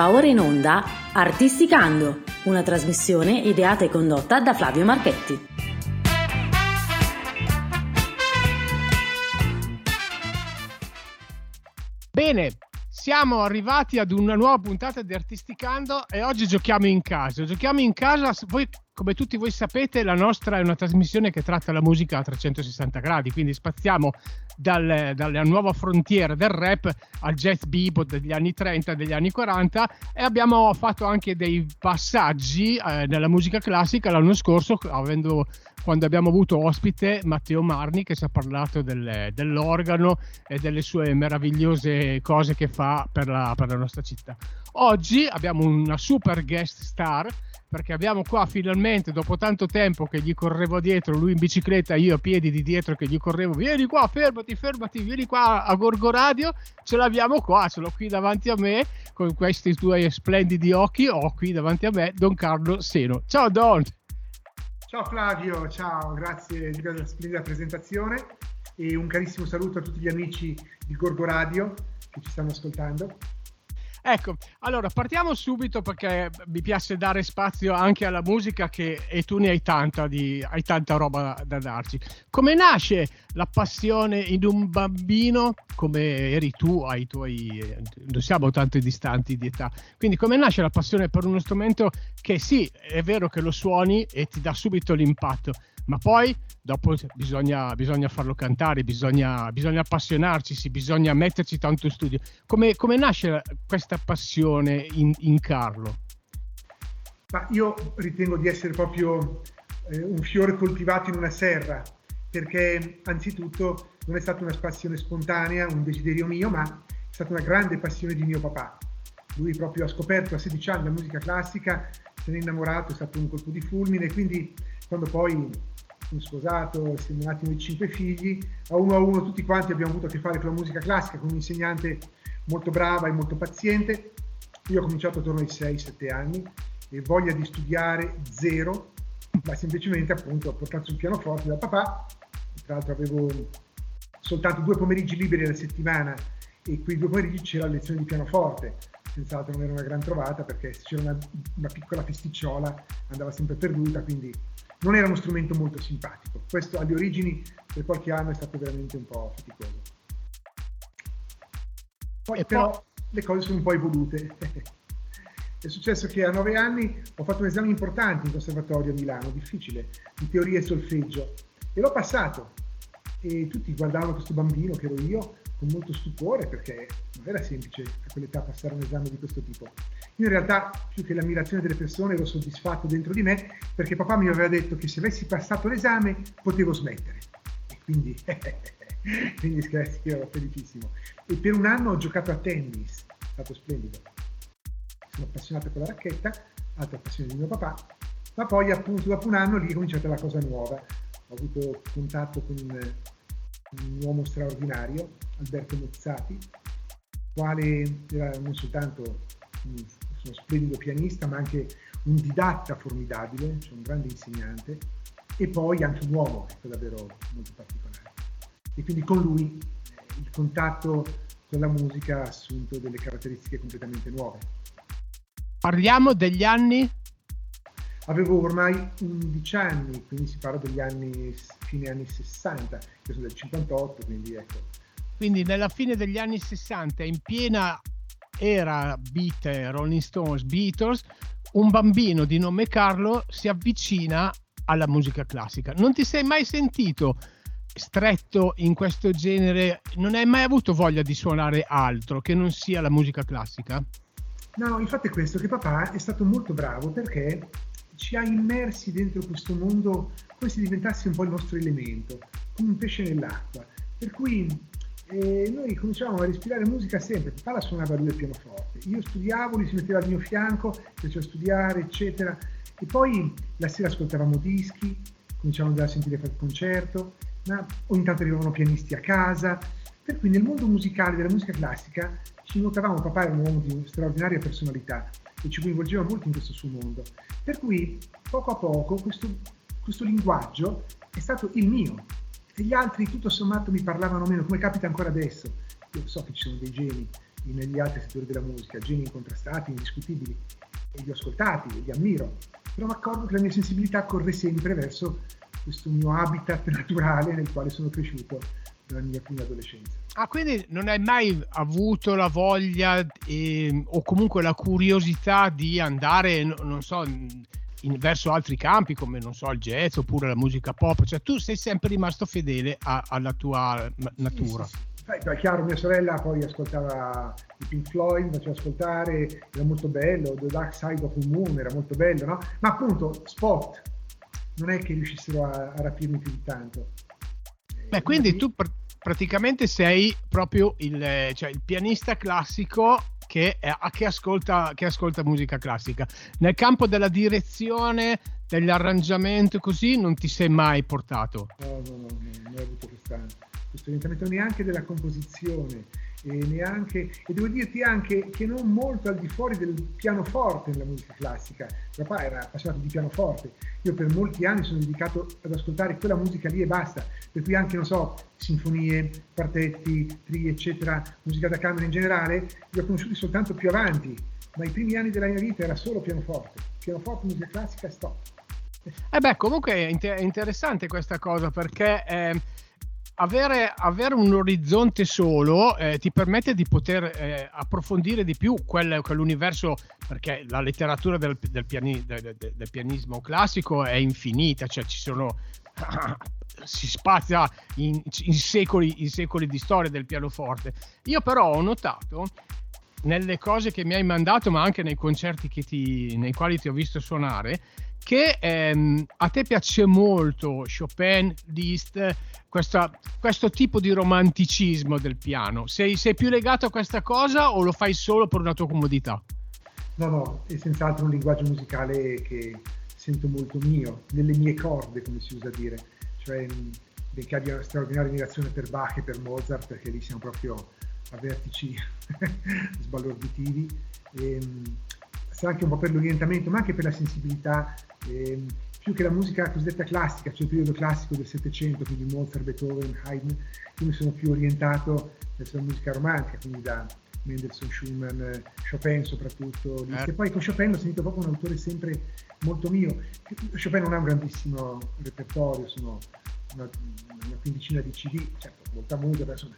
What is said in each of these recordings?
Va ora in onda Artisticando, una trasmissione ideata e condotta da Flavio Marchetti. Bene, siamo arrivati ad una nuova puntata di Artisticando e oggi giochiamo in casa. Giochiamo in casa, voi come tutti voi sapete, la nostra è una trasmissione che tratta la musica a 360 gradi, quindi spaziamo dal, dalla nuova frontiera del rap al jazz bebop degli anni 30 e degli anni 40 e abbiamo fatto anche dei passaggi eh, nella musica classica l'anno scorso, avendo, quando abbiamo avuto ospite Matteo Marni che ci ha parlato del, dell'organo e delle sue meravigliose cose che fa per la, per la nostra città. Oggi abbiamo una super guest star perché abbiamo qua finalmente, dopo tanto tempo che gli correvo dietro, lui in bicicletta, io a piedi di dietro che gli correvo, vieni qua, fermati, fermati, vieni qua a Gorgo Radio, ce l'abbiamo qua, ce l'ho qui davanti a me, con questi tuoi splendidi occhi, ho qui davanti a me Don Carlo Seno. Ciao Don! Ciao Flavio, ciao, grazie di questa splendida presentazione e un carissimo saluto a tutti gli amici di Gorgo Radio che ci stanno ascoltando. Ecco, allora partiamo subito perché mi piace dare spazio anche alla musica che, e tu ne hai tanta, di, hai tanta roba da darci. Come nasce la passione in un bambino come eri tu ai tuoi, non siamo tanto distanti di età, quindi come nasce la passione per uno strumento che sì, è vero che lo suoni e ti dà subito l'impatto, ma poi dopo bisogna, bisogna farlo cantare, bisogna, bisogna, appassionarci, bisogna metterci tanto studio. Come, come nasce questa passione in, in Carlo? Ma io ritengo di essere proprio eh, un fiore coltivato in una serra, perché anzitutto non è stata una passione spontanea, un desiderio mio, ma è stata una grande passione di mio papà. Lui proprio ha scoperto a 16 anni la musica classica, se n'è innamorato, è stato un colpo di fulmine, quindi quando poi sono sposato, siamo nati noi cinque figli, a uno a uno tutti quanti abbiamo avuto a che fare con la musica classica, con un insegnante molto brava e molto paziente. Io ho cominciato attorno ai 6-7 anni e voglia di studiare zero, ma semplicemente appunto ho portato sul pianoforte da papà, tra l'altro avevo soltanto due pomeriggi liberi alla settimana e quei due pomeriggi c'era la lezione di pianoforte, senz'altro non era una gran trovata perché c'era una, una piccola festicciola andava sempre perduta, quindi non era uno strumento molto simpatico. Questo alle origini per qualche anno è stato veramente un po' faticoso. Poi però le cose sono un po' evolute. è successo che a nove anni ho fatto un esame importante in conservatorio a Milano, difficile, di teoria e solfeggio, e l'ho passato. E tutti guardavano questo bambino che ero io con molto stupore perché non era semplice a quell'età passare un esame di questo tipo. Io in realtà, più che l'ammirazione delle persone, ero soddisfatto dentro di me perché papà mi aveva detto che se avessi passato l'esame potevo smettere. E quindi, quindi scherzi, io ero felicissimo. E per un anno ho giocato a tennis, è stato splendido. Sono appassionato con la racchetta, altra passione di mio papà, ma poi appunto dopo un anno lì è cominciata la cosa nuova. Ho avuto contatto con un, un uomo straordinario, Alberto Mozzati, quale era non soltanto un, uno splendido pianista, ma anche un didatta formidabile, cioè un grande insegnante, e poi anche un uomo, ecco, davvero molto particolare. E quindi con lui eh, il contatto con la musica ha assunto delle caratteristiche completamente nuove. Parliamo degli anni? Avevo ormai 11 anni, quindi si parla degli anni, fine anni 60, io sono del 58, quindi ecco, quindi nella fine degli anni 60, in piena era beat Rolling Stones, Beatles, un bambino di nome Carlo si avvicina alla musica classica. Non ti sei mai sentito stretto in questo genere? Non hai mai avuto voglia di suonare altro che non sia la musica classica? No, infatti è questo che papà è stato molto bravo perché ci ha immersi dentro questo mondo come se diventasse un po' il nostro elemento, come un pesce nell'acqua. Per cui e noi cominciavamo a respirare musica sempre. Papà la suonava lui il pianoforte. Io studiavo, lui si metteva al mio fianco, faceva studiare, eccetera. E poi la sera ascoltavamo dischi, cominciavamo già a sentire qualche concerto, ma ogni tanto arrivavano pianisti a casa. Per cui nel mondo musicale, della musica classica, ci nuotavamo. Papà era un uomo di straordinaria personalità e ci coinvolgeva molto in questo suo mondo. Per cui poco a poco questo, questo linguaggio è stato il mio, e gli altri tutto sommato mi parlavano meno, come capita ancora adesso. Io so che ci sono dei geni negli altri settori della musica, geni incontrastati, indiscutibili, e li ho ascoltati, e li ammiro, però mi accorgo che la mia sensibilità corre sempre verso questo mio habitat naturale nel quale sono cresciuto nella mia prima adolescenza. Ah, quindi non hai mai avuto la voglia eh, o comunque la curiosità di andare, non so, in, verso altri campi come, non so, il jazz oppure la musica pop? Cioè tu sei sempre rimasto fedele a, alla tua natura. Sì, sì, sì. Beh, chiaro, mia sorella poi ascoltava i Pink Floyd, faceva ascoltare, era molto bello, The Dark Side of the Moon era molto bello, no? Ma appunto, spot, non è che riuscissero a, a rapirmi più di tanto. Beh, quindi tu pr- praticamente sei proprio il, cioè, il pianista classico che, è, che, ascolta, che ascolta musica classica. Nel campo della direzione, dell'arrangiamento e così non ti sei mai portato? No, no, no, no non ho avuto questo orientamento neanche della composizione e neanche, e devo dirti anche che non molto al di fuori del pianoforte nella musica classica. Papà era appassionato di pianoforte, io per molti anni sono dedicato ad ascoltare quella musica lì e basta, per cui anche, non so, sinfonie, quartetti, tri, eccetera, musica da camera in generale, li ho conosciuti soltanto più avanti, ma i primi anni della mia vita era solo pianoforte, pianoforte, musica classica stop. Eh beh, comunque è interessante questa cosa perché... Eh avere, avere, un orizzonte solo eh, ti permette di poter eh, approfondire di più quel, quell'universo, perché la letteratura del, del, piani, del, del, pianismo classico è infinita, cioè ci sono, si spazia in, in, secoli, in secoli di storia del pianoforte. Io però ho notato nelle cose che mi hai mandato, ma anche nei concerti ti, nei quali ti ho visto suonare, che ehm, a te piace molto Chopin, Liszt, questa, questo tipo di romanticismo del piano. Sei, sei, più legato a questa cosa o lo fai solo per una tua comodità? No, no, è senz'altro un linguaggio musicale che sento molto mio, nelle mie corde, come si usa dire. Cioè, benché abbia una straordinaria ammirazione per Bach e per Mozart, perché lì siamo proprio a vertici sbalorditivi. E, ehm, anche un po' per l'orientamento, ma anche per la sensibilità eh, più che la musica cosiddetta classica, cioè il periodo classico del Settecento, quindi Mozart, Beethoven, Haydn, io mi sono più orientato verso la musica romantica, quindi da Mendelssohn, Schumann, Chopin soprattutto. Eh. E poi con Chopin ho sentito proprio un autore sempre molto mio. Chopin non ha un grandissimo repertorio, sono una, una quindicina di CD, certo, molta musica, insomma.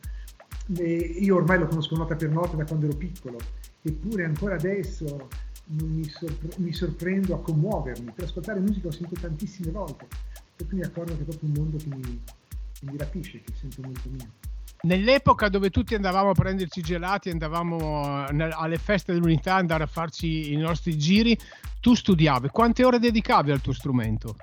E io ormai lo conosco nota per nota da quando ero piccolo, eppure ancora adesso mi, sorpre- mi, sorprendo a commuovermi. Per ascoltare musica ho sentito tantissime volte, per cui mi accorgo che è proprio un mondo che mi, che mi rapisce, che sento molto mio. Nell'epoca dove tutti andavamo a prenderci gelati, andavamo alle feste dell'unità, andare a farci i nostri giri, tu studiavi. Quante ore dedicavi al tuo strumento?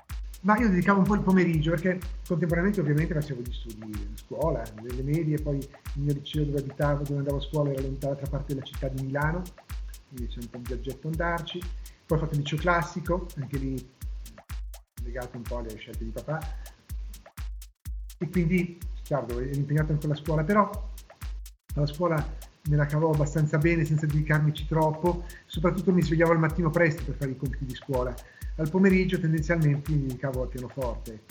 Ma io dedicavo un po' il pomeriggio perché contemporaneamente ovviamente facevo gli studi a scuola, nelle medie, poi il mio liceo dove abitavo, dove andavo a scuola era dall'altra parte della città di Milano quindi c'è un po' un viaggetto andarci. Poi ho fatto il liceo classico, anche lì legato un po' alle scelte di papà. E quindi, chiaro, ero impegnato in quella scuola, però alla scuola me la cavavo abbastanza bene senza dedicarmici troppo, soprattutto mi svegliavo al mattino presto per fare i compiti di scuola. Al pomeriggio tendenzialmente mi dedicavo al pianoforte,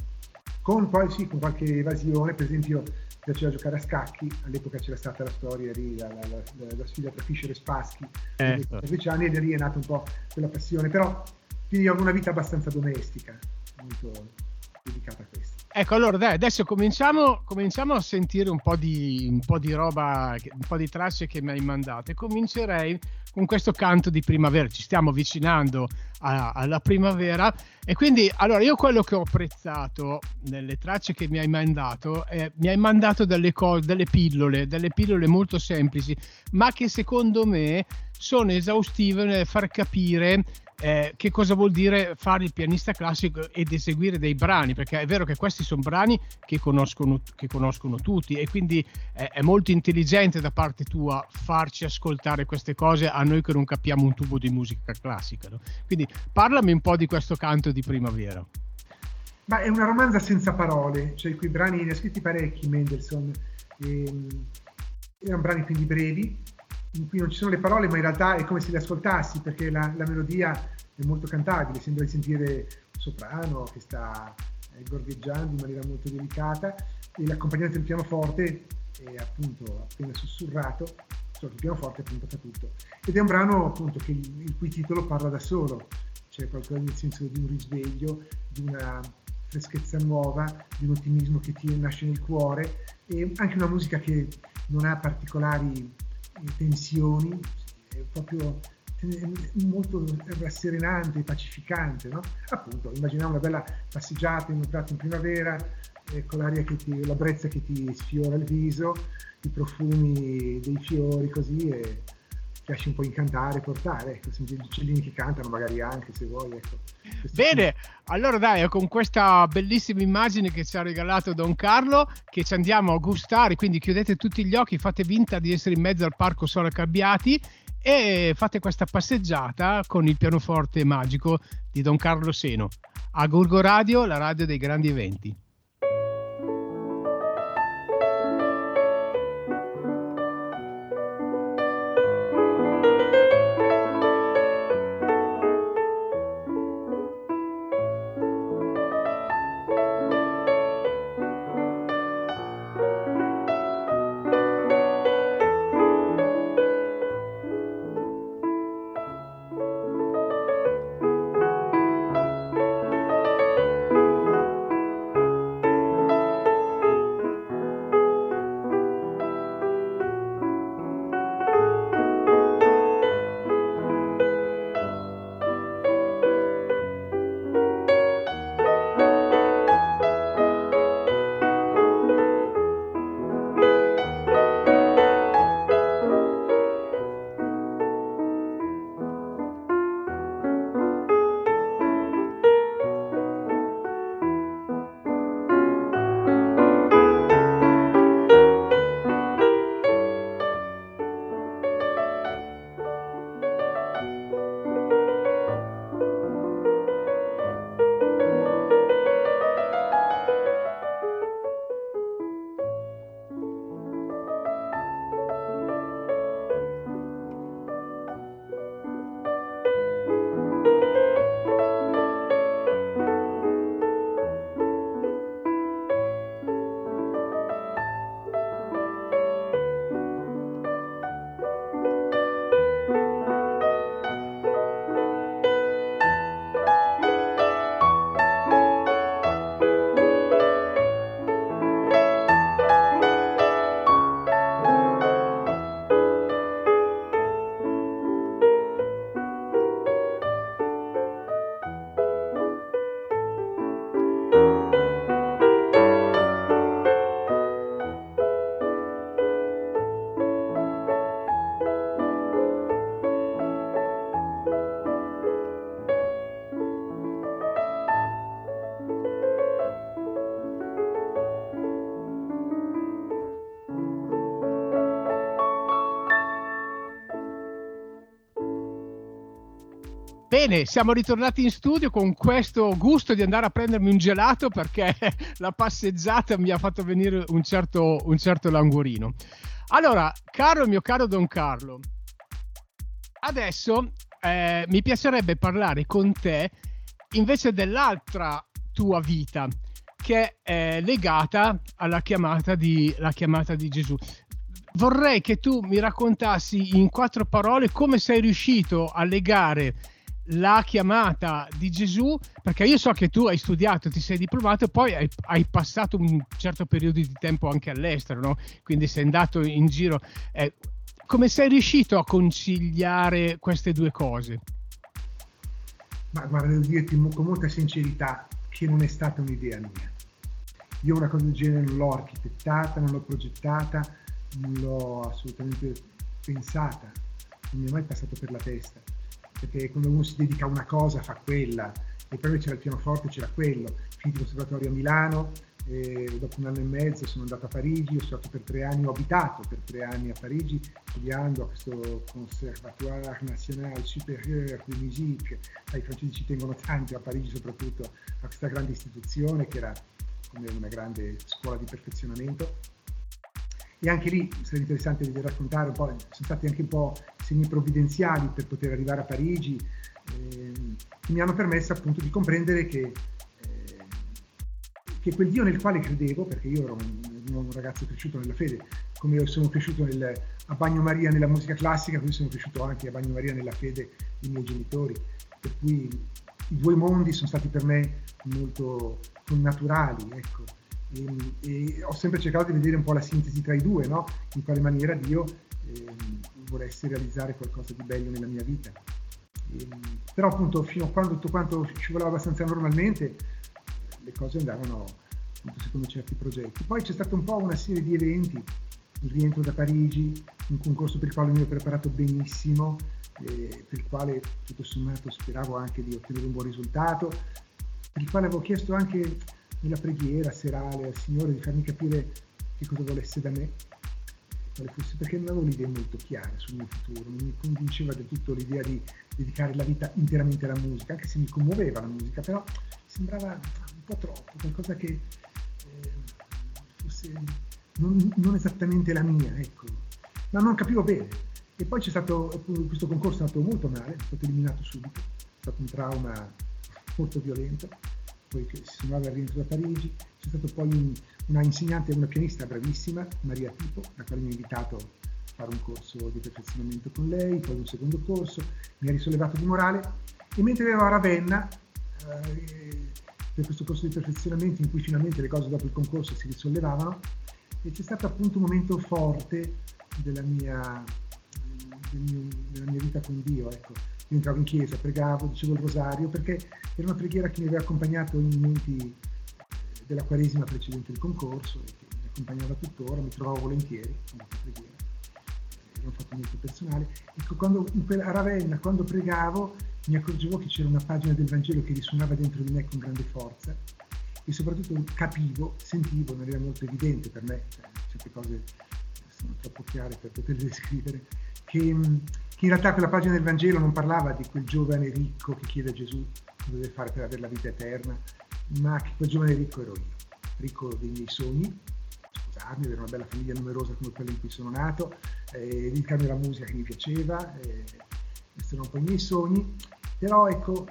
con poi sì, con qualche evasione, per esempio piaceva giocare a scacchi, all'epoca c'era stata la storia lì, la, la, la, la sfida tra Fischer e Spaschi, eh, per 10 anni e da lì è nata un po' quella passione, però quindi ho una vita abbastanza domestica, molto dedicata a questo. Ecco, allora dai, adesso cominciamo, cominciamo a sentire un po, di, un po' di roba, un po' di tracce che mi hai mandato e comincerei con questo canto di primavera. Ci stiamo avvicinando a, alla primavera e quindi allora io quello che ho apprezzato nelle tracce che mi hai mandato è mi hai mandato delle, cose, delle pillole, delle pillole molto semplici, ma che secondo me sono esaustive nel far capire eh, che cosa vuol dire fare il pianista classico ed eseguire dei brani, perché è vero che questi sono brani che conoscono, che conoscono tutti e quindi eh, è molto intelligente da parte tua farci ascoltare queste cose a noi che non capiamo un tubo di musica classica. No? Quindi parlami un po' di questo canto di primavera. Ma è una romanza senza parole, cioè quei brani ne ha scritti parecchi Mendelssohn, ehm, erano brani quindi brevi, in cui non ci sono le parole, ma in realtà è come se le ascoltassi, perché la, la melodia è molto cantabile, sembra di sentire un soprano che sta eh, gorgheggiando in maniera molto delicata e l'accompagnamento del pianoforte è appunto appena sussurrato solo il pianoforte appunto fa tutto. Ed è un brano appunto che il, cui titolo parla da solo, c'è qualcosa nel senso di un risveglio, di una freschezza nuova, di un ottimismo che ti nasce nel cuore e anche una musica che non ha particolari tensioni, è proprio molto rasserenante, pacificante, no? Appunto, immaginiamo una bella passeggiata in un tratto in primavera, eh, con l'aria che ti, la brezza che ti sfiora il viso, i profumi dei fiori così e lasci un po' incantare, portare, ecco, senti gli uccellini che cantano magari anche se vuoi, ecco. Bene, allora dai, con questa bellissima immagine che ci ha regalato Don Carlo, che ci andiamo a gustare, quindi chiudete tutti gli occhi, fate vinta di essere in mezzo al parco Sole Cabbiati e fate questa passeggiata con il pianoforte magico di Don Carlo Seno. A Gurgo Radio, la radio dei grandi eventi. Bene, siamo ritornati in studio con questo gusto di andare a prendermi un gelato perché la passeggiata mi ha fatto venire un certo, un certo languorino. Allora, caro mio caro Don Carlo, adesso eh, mi piacerebbe parlare con te invece dell'altra tua vita che è legata alla chiamata di, chiamata di Gesù vorrei che tu mi raccontassi in quattro parole come sei riuscito a legare la chiamata di Gesù, perché io so che tu hai studiato, ti sei diplomato e poi hai, hai passato un certo periodo di tempo anche all'estero, no? quindi sei andato in giro. Eh, come sei riuscito a conciliare queste due cose? Ma guarda, devo dirti con molta sincerità che non è stata un'idea mia. Io una cosa del genere non l'ho architettata, non l'ho progettata, non l'ho assolutamente pensata, non mi è mai passato per la testa perché quando uno si dedica a una cosa fa quella, e poi c'era il pianoforte, c'era quello. Finito il conservatorio a Milano, dopo un anno e mezzo sono andato a Parigi, ho studiato per tre anni, ho abitato per tre anni a Parigi studiando a questo Conservatoire National Supérieur de Musique, i francesi ci tengono tanto a Parigi soprattutto a questa grande istituzione che era come una grande scuola di perfezionamento e anche lì sarebbe interessante vedere raccontare un po', sono stati anche un po' segni provvidenziali per poter arrivare a Parigi, eh, che mi hanno permesso appunto di comprendere che, eh, che quel Dio nel quale credevo, perché io ero un un ragazzo cresciuto nella fede, come sono cresciuto nel, a Bagnomaria nella musica classica, così sono cresciuto anche a Bagnomaria nella fede dei miei genitori, per cui i due mondi sono stati per me molto naturali, ecco. E, e, ho sempre cercato di vedere un po' la sintesi tra i due, no? in quale maniera Dio eh, volesse realizzare qualcosa di bello nella mia vita. E, però appunto fino a quando tutto quanto ci voleva abbastanza normalmente, le cose andavano appunto, secondo certi progetti. Poi c'è stata un po' una serie di eventi, il rientro da Parigi, un concorso per il quale mi ho preparato benissimo, eh, per il quale tutto sommato speravo anche di ottenere un buon risultato, per il quale avevo chiesto anche nella preghiera serale al Signore di farmi capire che cosa volesse da me, quale fosse, perché non avevo l'idea molto chiara sul mio futuro, non mi convinceva del tutto l'idea di dedicare la vita interamente alla musica, anche se mi commuoveva la musica, però sembrava un po' troppo, qualcosa che eh, fosse non, non, esattamente la mia, ecco. Ma non capivo bene. E poi c'è stato, questo concorso è andato molto male, è stato eliminato subito, è stato un trauma molto violento, poi si suonava al rientro da Parigi, c'è stato poi un, una insegnante, una pianista bravissima, Maria Tipo, la quale mi ha invitato a fare un corso di perfezionamento con lei, poi un secondo corso, mi ha risollevato di morale e mentre ero a Ravenna eh, per questo corso di perfezionamento in cui finalmente le cose dopo il concorso si risollevavano e c'è stato appunto un momento forte della mia del mio, della mia vita con Dio. Ecco. Entravo in chiesa, pregavo, dicevo il rosario, perché era una preghiera che mi aveva accompagnato in momenti eh, della Quaresima precedente il concorso e che mi accompagnava tuttora, mi trovavo volentieri con questa preghiera. Eh, l'ho fatto molto personale. Ecco, quando, a Ravenna, quando pregavo, mi accorgevo che c'era una pagina del Vangelo che risuonava dentro di me con grande forza e soprattutto capivo, sentivo, non era molto evidente per me, cioè, certe cose sono troppo chiare per poterle descrivere, che, che, in realtà quella pagina del Vangelo non parlava di quel giovane ricco che chiede a Gesù cosa deve fare per avere la vita eterna, ma che quel giovane ricco ero io, ricco dei miei sogni, sposarmi, avere una bella famiglia numerosa come quella in cui sono nato, eh, dedicarmi alla musica che mi piaceva, eh, questi erano un po' i miei sogni, però ecco,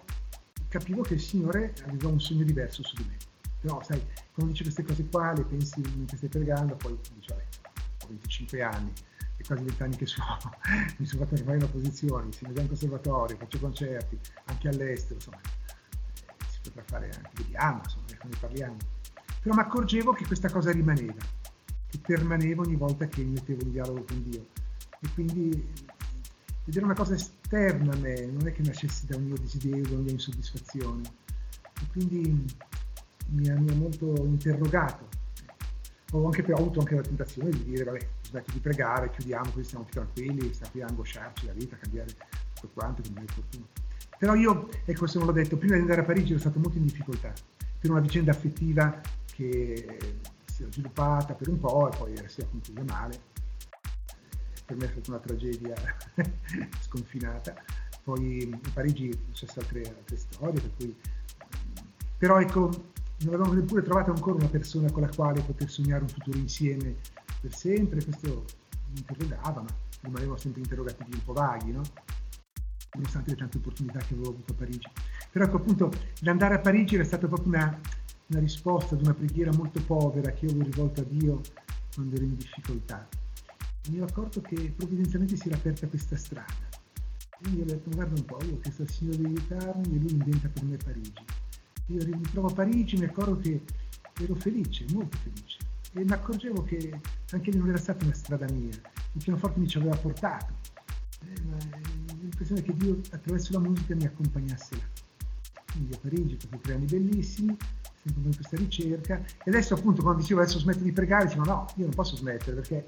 capivo che il Signore aveva un sogno diverso su di me. Però sai, quando dici queste cose qua, le pensi mentre stai pregando, poi dici, vabbè, ho 25 anni, è quasi vent'anni che suono, mi sono fatto ormai una posizione, insegno già in conservatorio, faccio concerti, anche all'estero, insomma, si potrà fare anche, vediamo, insomma, ne parliamo. Però mi accorgevo che questa cosa rimaneva, che permaneva ogni volta che mettevo in dialogo con Dio. E quindi ed era una cosa esterna a me, non è che nascesse da un mio desiderio, da una mia insoddisfazione. E quindi mi ha, mi ha molto interrogato ho, anche, ho avuto anche la tentazione di dire, vabbè, smetto di pregare, chiudiamo, così siamo più tranquilli, stiamo qui a angosciarci la vita, cambiare tutto quanto, come è fortuna. Però io, ecco, se non l'ho detto, prima di andare a Parigi ero stato molto in difficoltà per una vicenda affettiva che si è sviluppata per un po' e poi si è conclusa male. Per me è stata una tragedia sconfinata. Poi a Parigi successe altre, altre storie, per cui... Però ecco, non avevamo neppure trovato ancora una persona con la quale poter sognare un futuro insieme per sempre, questo mi interrogava, ma rimanevano sempre interrogativi un po' vaghi, no? nonostante le tante opportunità che avevo avuto a Parigi. Però ecco appunto l'andare a Parigi era stata proprio una, una risposta ad una preghiera molto povera che io avevo rivolto a Dio quando ero in difficoltà. Mi ero accorto che provvidenzialmente si era aperta questa strada. Io ho detto, guarda un po', io ho chiesto al Signore di aiutarmi e lui inventa per me Parigi. Io mi trovo a Parigi e mi accorgo che ero felice, molto felice. E mi accorgevo che anche lì non era stata una strada mia. Il pianoforte mi ci aveva portato. Eh, l'impressione è che Dio attraverso la musica mi accompagnasse là. Quindi a Parigi, dopo tre anni bellissimi, sempre con questa ricerca. E adesso appunto quando dicevo adesso smetto di pregare, dicevo no, io non posso smettere perché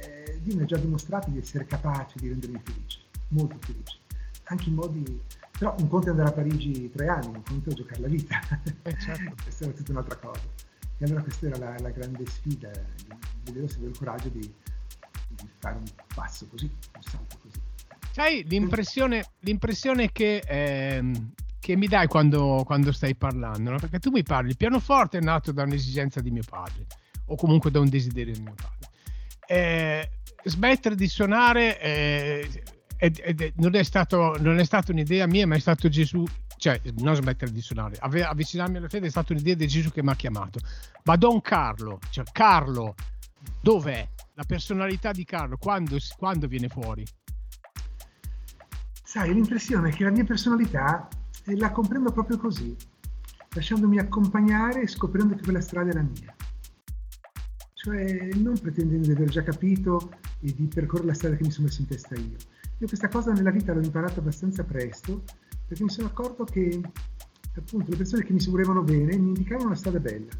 eh, Dio mi ha già dimostrato di essere capace di rendermi felice, molto felice, anche in modi però un conto è andare a Parigi tre anni, un conto è giocare la vita. Eh certo. questa era tutta un'altra cosa. E allora questa era la, la grande sfida, vedere se avevo il coraggio di, di, fare un passo così, un salto così. Sai l'impressione, l'impressione che, ehm, che, mi dai quando, quando stai parlando, no? perché tu mi parli, il pianoforte è nato da un'esigenza di mio padre, o comunque da un desiderio di mio padre. Eh, smettere di suonare... Eh, ed, ed, non, è stato, non è stata un'idea mia, ma è stato Gesù cioè non smettere di suonare, avvicinarmi alla fede è stata un'idea di Gesù che mi ha chiamato. Ma Don Carlo, cioè Carlo, dov'è? La personalità di Carlo, quando, quando viene fuori? Sai, l'impressione è che la mia personalità eh, la comprendo proprio così, lasciandomi accompagnare e scoprendo che quella strada è la mia. Cioè, non pretendendo di aver già capito e di percorrere la strada che mi sono messo in testa io. Io questa cosa nella vita l'ho imparata abbastanza presto, perché mi sono accorto che appunto le persone che mi si volevano bene mi indicavano una strada bella,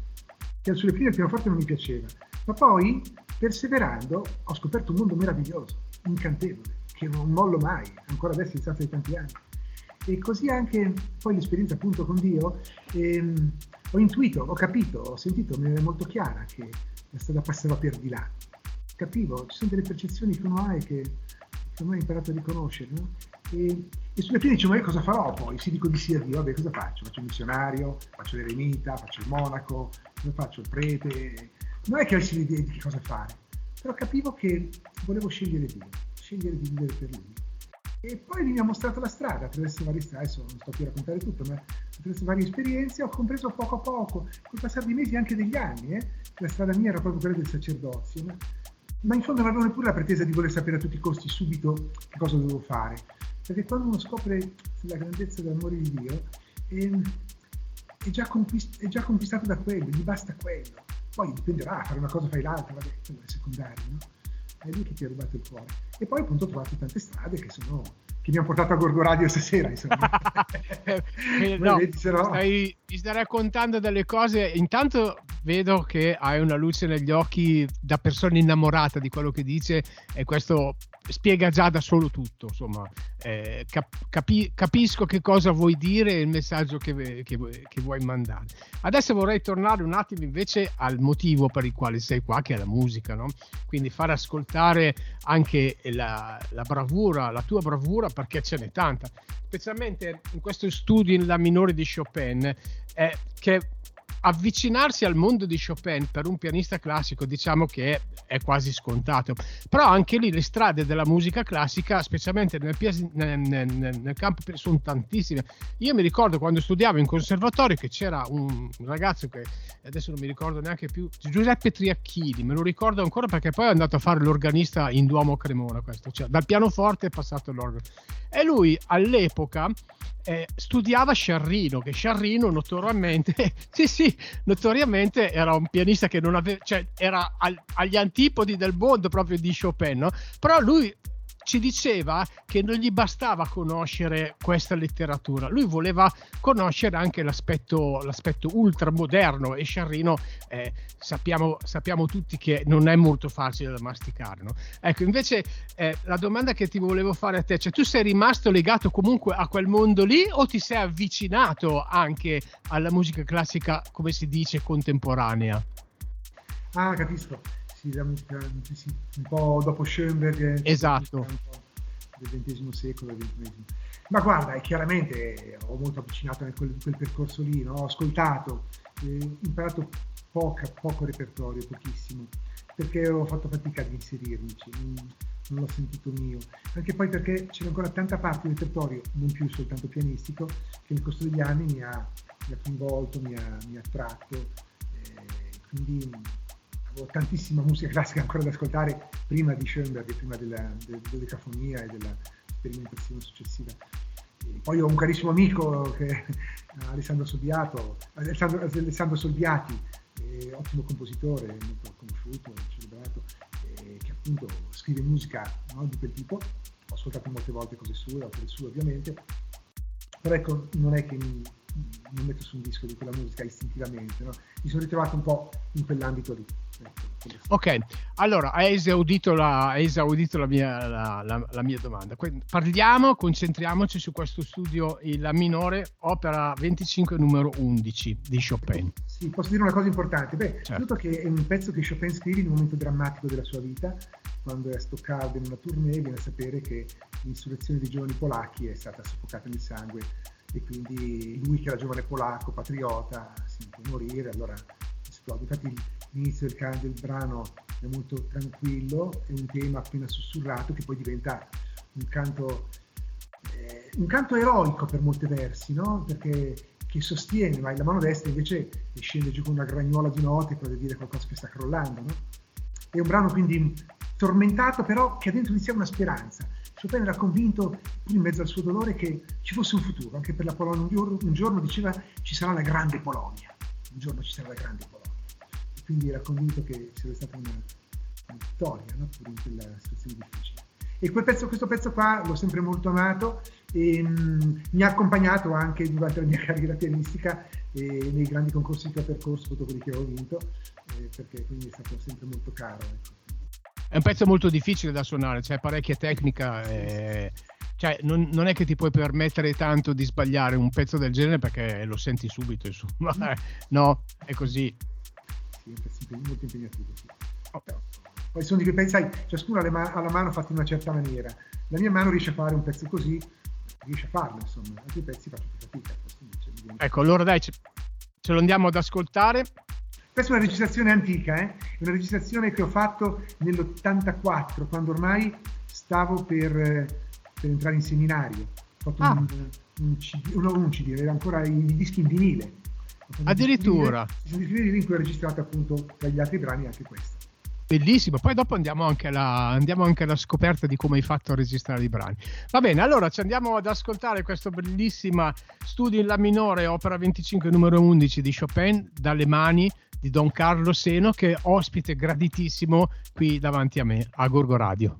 che sulle prime il pianoforte non mi piaceva, ma poi perseverando ho scoperto un mondo meraviglioso, incantevole, che non mollo mai, ancora adesso distanza di tanti anni. E così anche poi l'esperienza appunto con Dio, ehm, ho intuito, ho capito, ho sentito, mi era molto chiara che la strada passava per di là. Capivo, ci sono delle percezioni che uno ha e che, che uno ha imparato a riconoscere. No? E, e, sulle fine dice, ma io cosa farò poi? Si dico di sì a Dio, vabbè cosa faccio? Faccio il missionario, faccio l'eremita, faccio il monaco, cosa faccio? Il prete. Non è che avessi l'idea di che cosa fare, però capivo che volevo scegliere Dio, scegliere di vivere per Lui. E poi mi ha mostrato la strada attraverso varie strade, adesso non sto qui a raccontare tutto, ma attraverso varie esperienze ho compreso poco a poco, col passare dei mesi anche degli anni, eh, la strada mia era proprio quella del sacerdozio, ma, ma in fondo non avevo neppure la pretesa di voler sapere a tutti i costi subito che cosa dovevo fare, perché quando uno scopre la grandezza dell'amore di Dio è, è, già, conquist- è già conquistato da quello, gli basta quello. Poi dipenderà, fare una cosa fai l'altra, vabbè, quello è secondario, no? È lui che ti ha rubato il cuore. E poi appunto ho trovato tante strade che sono che mi hanno portato a Gorgo Radio stasera, insomma. eh, no, vedi, no... stai, mi stai raccontando delle cose. Intanto vedo che hai una luce negli occhi da persona innamorata di quello che dice e questo spiega già da solo tutto, insomma, eh, cap- capi- capisco che cosa vuoi dire e il messaggio che, che, che, vuoi mandare. Adesso vorrei tornare un attimo invece al motivo per il quale sei qua, che è la musica, no? Quindi far ascoltare anche la, la bravura, la tua bravura, perché ce n'è tanta, specialmente in questo studio in La minore di Chopin, eh, che avvicinarsi al mondo di Chopin per un pianista classico diciamo che è, quasi scontato. Però anche lì le strade della musica classica specialmente nel, nel, nel, nel campo sono tantissime. Io mi ricordo quando studiavo in conservatorio che c'era un ragazzo che adesso non mi ricordo neanche più Giuseppe Triacchini me lo ricordo ancora perché poi è andato a fare l'organista in Duomo Cremona questo. Cioè dal pianoforte è passato all'organo e lui all'epoca eh, studiava Sciarrino, che Sciarrino notoriamente, sì sì, notoriamente era un pianista che non aveva, cioè era al, agli antipodi del mondo proprio di Chopin, no? però lui ci diceva che non gli bastava conoscere questa letteratura, lui voleva conoscere anche l'aspetto, l'aspetto ultramoderno e Sciarrino eh, sappiamo, sappiamo, tutti che non è molto facile da masticare. No? Ecco, invece eh, la domanda che ti volevo fare a te, cioè tu sei rimasto legato comunque a quel mondo lì o ti sei avvicinato anche alla musica classica, come si dice, contemporanea? Ah, capisco sì, un po' dopo Schoenberg. Esatto. Del XX secolo, XXI. Ma guarda, chiaramente ho molto avvicinato a quel, quel percorso lì, no? ho ascoltato, eh, imparato poca, poco repertorio, pochissimo, perché ho fatto fatica ad inserirmici, non, non l'ho sentito mio. Anche poi perché c'era ancora tanta parte del repertorio, non più soltanto pianistico, che nel corso degli anni mi ha, mi ha coinvolto, mi ha, mi ha attratto. Eh, quindi avevo tantissima musica classica ancora da ascoltare prima di Schoenberg, prima della, della decafonia e della sperimentazione successiva. E poi ho un carissimo amico che è Alessandro Solbiato, Alessandro, Alessandro Solbiati, eh, ottimo compositore, molto conosciuto, celebrato, eh, che appunto scrive musica no, di quel tipo. Ho ascoltato molte volte cose sue, opere sue ovviamente, però ecco, non è che mi, non metto su un disco di quella musica istintivamente, no? mi sono ritrovato un po' in quell'ambito lì. Ok, allora hai esaudito la, hai esaudito la, mia, la, la, mia, domanda. Parliamo, concentriamoci su questo studio, La minore, opera 25 numero 11 di Chopin. Sì, posso dire una cosa importante. Beh, certo. che è un pezzo che Chopin scrive in un momento drammatico della sua vita, quando è a Stoccarda in una tournée, viene a sapere che l'insurrezione dei giovani polacchi è stata soffocata nel sangue e quindi lui che era giovane polacco, patriota, si sente morire, allora esplode. Infatti l'inizio del, del brano è molto tranquillo, è un tema appena sussurrato che poi diventa un canto eh, un canto eroico per molti versi, no? perché che sostiene, ma la mano destra invece scende giù con una gragnuola di note per dire qualcosa che sta crollando. No? È un brano quindi tormentato, però che ha dentro di sé una speranza. Chopin era convinto, in mezzo al suo dolore, che ci fosse un futuro, anche per la Polonia. Un giorno, un giorno diceva ci sarà la grande Polonia, un giorno ci sarà la grande Polonia. E quindi era convinto che sarebbe stata una, una vittoria, no? pur in quella situazione difficile. E pezzo, questo pezzo qua l'ho sempre molto amato e mh, mi ha accompagnato anche durante la mia carriera pianistica e nei grandi concorsi che ho percorso, tutto quelli che ho vinto, eh, perché quindi è stato sempre molto caro. Ecco. È un pezzo molto difficile da suonare, c'è parecchia tecnica. E... Cioè, non, non, è che ti puoi permettere tanto di sbagliare un pezzo del genere perché lo senti subito, insomma. no, è così. Sì, è un pezzo molto impegnativo. Sì. Oh. Poi sono di quei pezzi, sai, ciascuno ha la mano fatta in una certa maniera. La mia mano riesce a fare un pezzo così, riesce a farlo, insomma. Altri pezzi faccio più fatica. Ecco, allora dai, ce, ce lo andiamo ad ascoltare. Questa è una registrazione antica, eh? è una registrazione che ho fatto nell'84, quando ormai stavo per, per entrare in seminario. Ho fatto ah. un, un, CD, no, un CD, era ancora i dischi in vinile. Addirittura. Ci sono dischi in vinile in cui ho registrato appunto tra gli altri brani anche questo. Bellissimo, poi dopo andiamo anche, alla, andiamo anche, alla, scoperta di come hai fatto a registrare i brani. Va bene, allora ci andiamo ad ascoltare questo bellissimo studio in La minore, opera 25 numero 11 di Chopin, dalle mani di Don Carlo Seno, che è ospite graditissimo qui davanti a me a Gorgo Radio.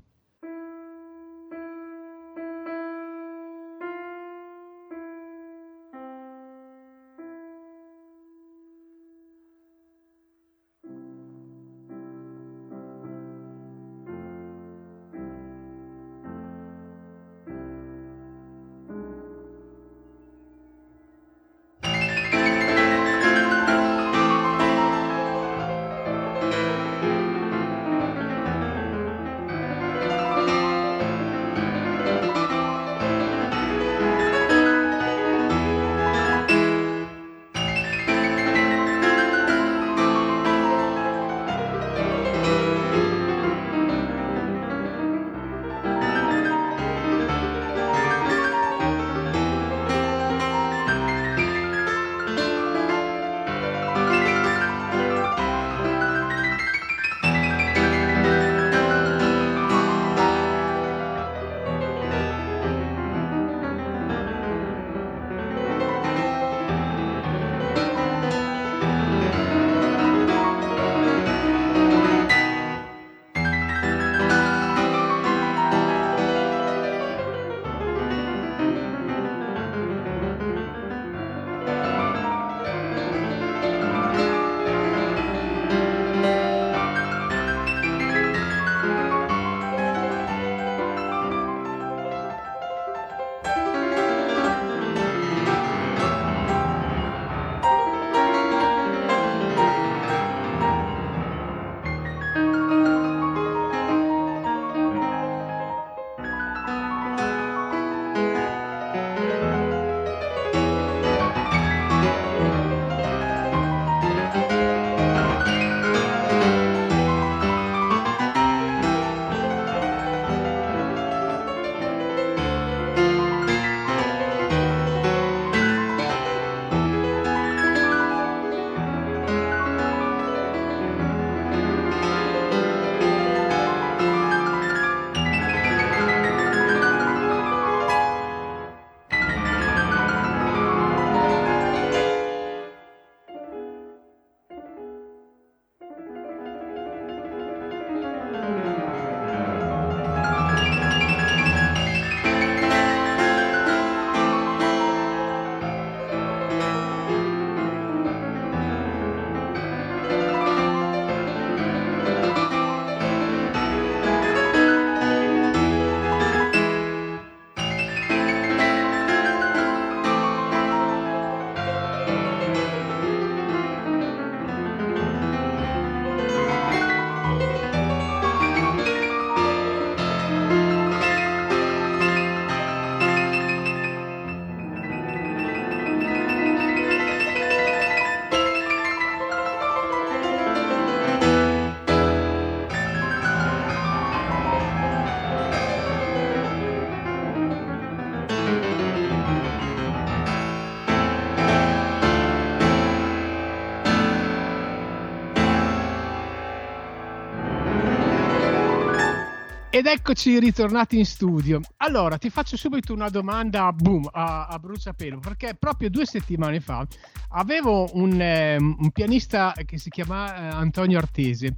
Ed eccoci ritornati in studio. Allora, ti faccio subito una domanda, boom, a, a bruciapelo, perché proprio due settimane fa avevo un, eh, un pianista che si chiama eh, Antonio Artese,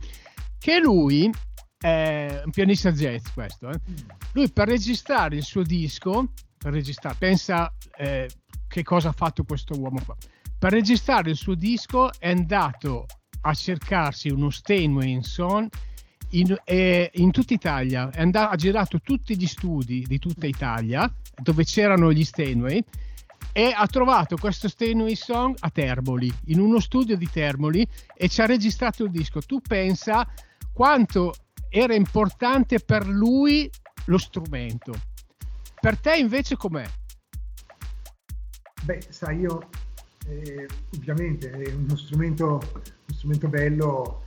che lui, è un pianista jazz questo, eh, lui per registrare il suo disco, per registrare, pensa eh, che cosa ha fatto questo uomo qua, per registrare il suo disco è andato a cercarsi uno Steinway Son in, eh, in tutta Italia, andato, ha girato tutti gli studi di tutta Italia dove c'erano gli Steinway e ha trovato questo Steinway Song a Termoli, in uno studio di Termoli e ci ha registrato il disco. Tu pensa quanto era importante per lui lo strumento. Per te invece com'è? Beh, sai, io eh, ovviamente è uno strumento, uno strumento bello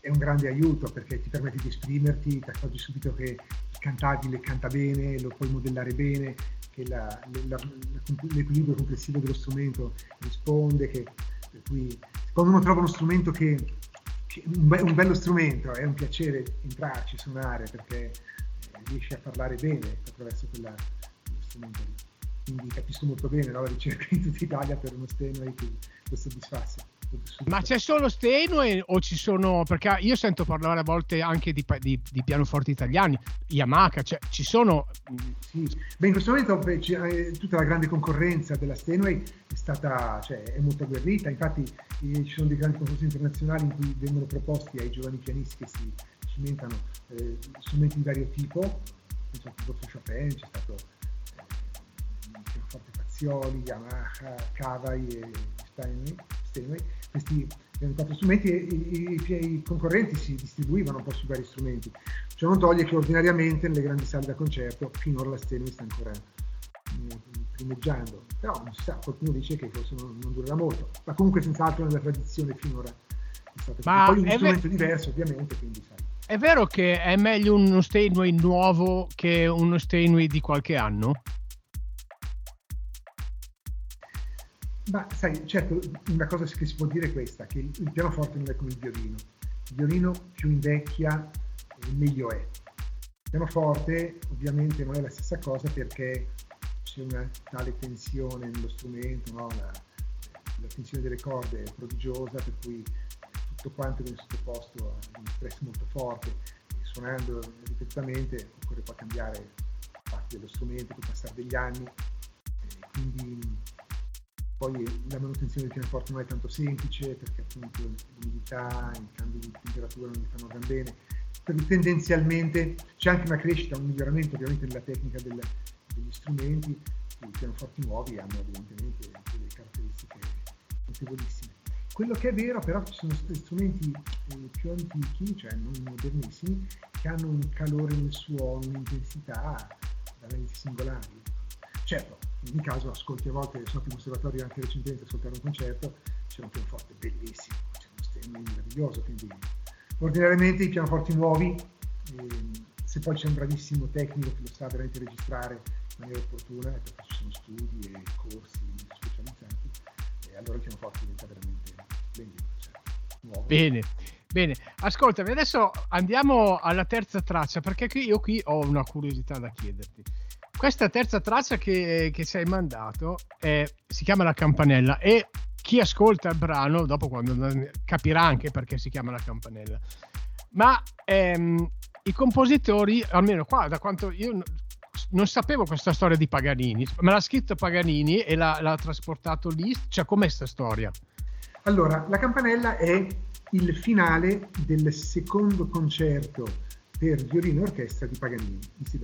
è un grande aiuto perché ti permette di esprimerti, ti accorgi subito che il cantabile canta bene, lo puoi modellare bene, che la, la, l'equilibrio complessivo dello strumento risponde, che, per cui quando uno trova uno strumento che, che un, be- un, bello strumento è un piacere entrarci, suonare perché eh, riesci a parlare bene attraverso quella, quello strumento lì. Quindi capisco molto bene no, la ricerca in tutta Italia per uno Steinway che lo soddisfasse. Ma c'è solo Steinway o ci sono, perché io sento parlare a volte anche di, di, di pianoforti italiani, Yamaha, cioè ci sono... Sì, beh in questo momento eh, tutta la grande concorrenza della Steinway è stata, cioè, è molto agguerrita, infatti eh, ci sono dei grandi concorsi internazionali in cui vengono proposti ai giovani pianisti che si cimentano eh, strumenti di vario tipo, c'è stato Chopin, c'è stato eh, pianoforte Fazioli, Yamaha, Kawai e Steinway, Steinway questi quattro strumenti e i, i, i, concorrenti si distribuivano un po' sui vari strumenti. Ciò non toglie che ordinariamente nelle grandi sale da concerto finora la Steinway sta ancora eh, primeggiando, però non si sa, qualcuno dice che forse non, non durerà molto, ma comunque senz'altro nella tradizione finora è stato ma poi un strumento ver- diverso ovviamente, quindi sai. È vero che è meglio uno Steinway nuovo che uno Steinway di qualche anno? Ma sai, certo, una cosa che si può dire è questa, che il pianoforte non è come il violino. Il violino più invecchia, meglio è. Il pianoforte ovviamente non è la stessa cosa perché c'è una tale tensione nello strumento, no? la, la, tensione delle corde è prodigiosa, per cui tutto quanto viene sottoposto a un stress molto forte. E suonando ripetutamente occorre poi cambiare parti dello strumento, con il passare degli anni. quindi poi la manutenzione del pianoforte non è tanto semplice perché appunto l'umidità, i cambi di temperatura non gli fanno gran bene. Per tendenzialmente c'è anche una crescita, un miglioramento ovviamente nella tecnica del, degli strumenti. I pianoforti nuovi hanno evidentemente delle caratteristiche notevolissime. Quello che è vero però ci sono strumenti eh, più antichi, cioè non modernissimi, che hanno un calore nel suono, un'intensità veramente singolari. Certo, in caso ascolti a volte, sono in conservatorio anche recentemente ascoltare un concerto, c'è un pianoforte bellissimo, c'è uno stemma meraviglioso, quindi ordinariamente i pianoforti nuovi, eh, se poi c'è un bravissimo tecnico che lo sa veramente registrare in maniera opportuna, perché ci sono studi e corsi specializzati, e allora il pianoforte diventa veramente ben cioè, nuovo. Bene. Bene, ascoltami, adesso andiamo alla terza traccia perché io qui ho una curiosità da chiederti. Questa terza traccia che, che ci hai mandato è, si chiama La Campanella e chi ascolta il brano, dopo quando capirà anche perché si chiama La Campanella, ma ehm, i compositori, almeno qua, da quanto io non sapevo questa storia di Paganini, me l'ha scritto Paganini e l'ha, l'ha trasportato lì, cioè com'è questa storia? Allora, La Campanella è il finale del secondo concerto per violino e orchestra di Paganini in Si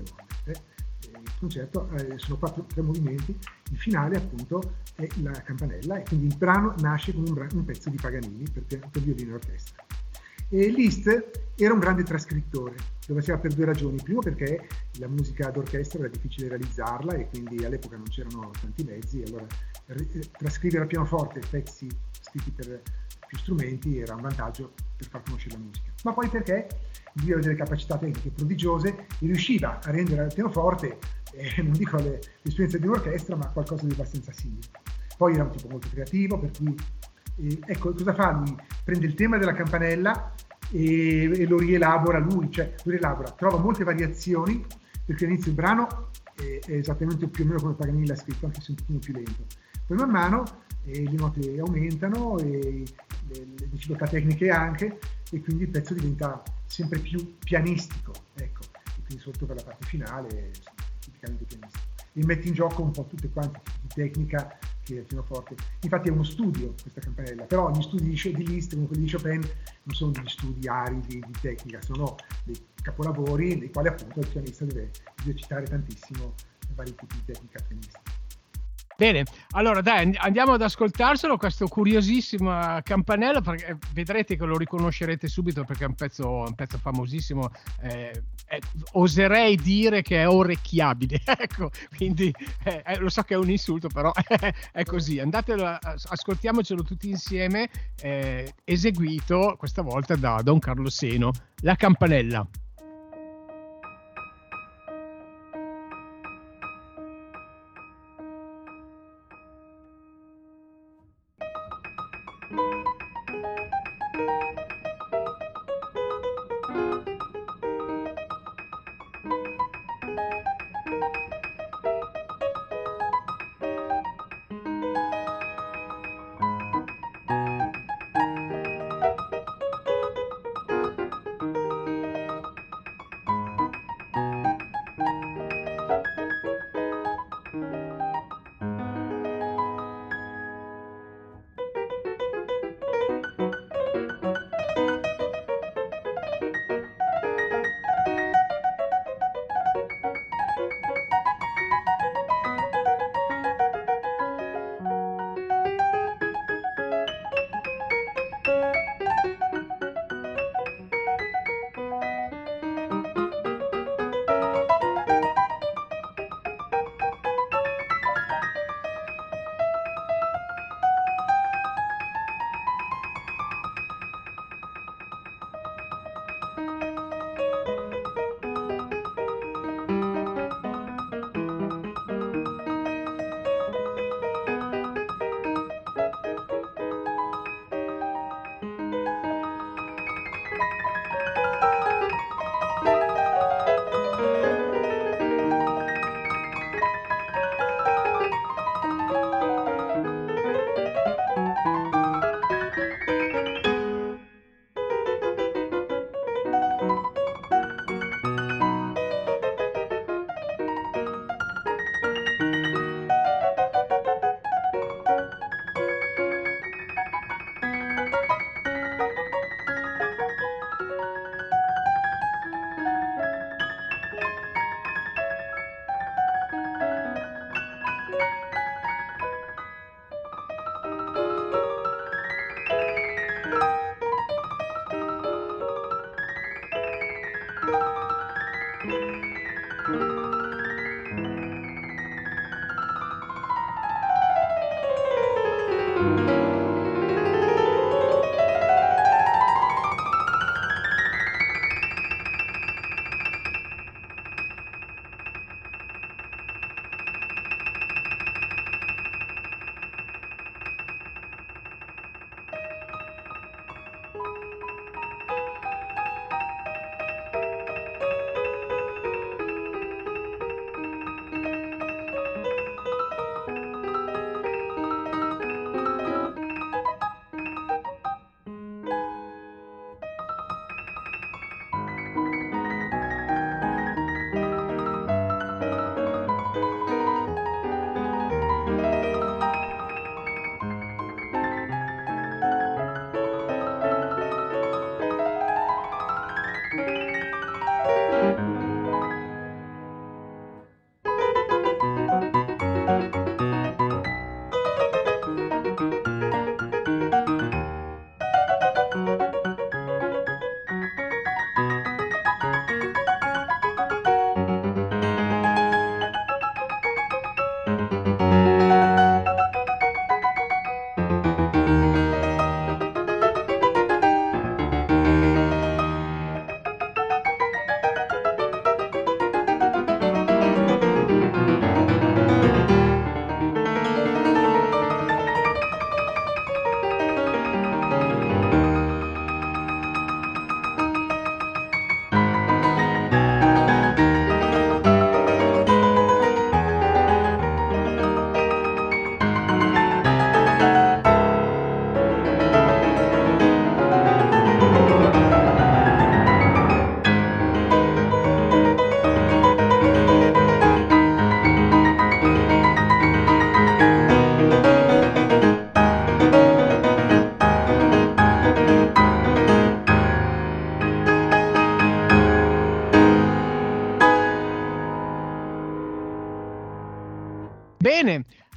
bemolle concerto eh, sono quattro, tre movimenti, il finale appunto è la campanella e quindi il brano nasce con un, bra- un pezzo di Paganini per, per violino e orchestra. E Liszt era un grande trascrittore, lo faceva per due ragioni. Primo perché la musica d'orchestra era difficile realizzarla e quindi all'epoca non c'erano tanti mezzi, allora trascrivere a pianoforte pezzi scritti per più strumenti era un vantaggio per far conoscere la musica. Ma poi perché lui aveva delle capacità tecniche prodigiose e riusciva a rendere al pianoforte eh, non dico le, l'esperienza di un'orchestra, ma qualcosa di abbastanza simile. Poi era un tipo molto creativo, per cui eh, ecco cosa fa lui? Prende il tema della campanella e, e, lo rielabora lui, cioè lo rielabora, trova molte variazioni perché all'inizio il brano è, è esattamente più o meno come Paganini l'ha scritto, anche se un pochino più lento. Poi man mano eh, le note aumentano e le, le difficoltà tecniche anche e quindi il pezzo diventa sempre più pianistico, ecco, e quindi sotto per la parte finale tipicamente pianistico. E mette in gioco un po' tutte quante di tecnica che il pianoforte. Infatti è uno studio questa campanella, però gli studi di Liszt come quelli di Chopin non sono degli studi aridi di tecnica, sono dei capolavori nei quali appunto il pianista deve esercitare tantissimo vari tipi di tecnica pianistica. Bene, allora dai, andiamo ad ascoltarselo, questo curiosissimo campanello, perché eh, vedrete che lo riconoscerete subito perché è un pezzo, un pezzo famosissimo, eh, eh, oserei dire che è orecchiabile, ecco, quindi eh, eh, lo so che è un insulto, però è così, andatelo, ascoltiamocelo tutti insieme, eh, eseguito questa volta da Don Carlo Seno, la campanella.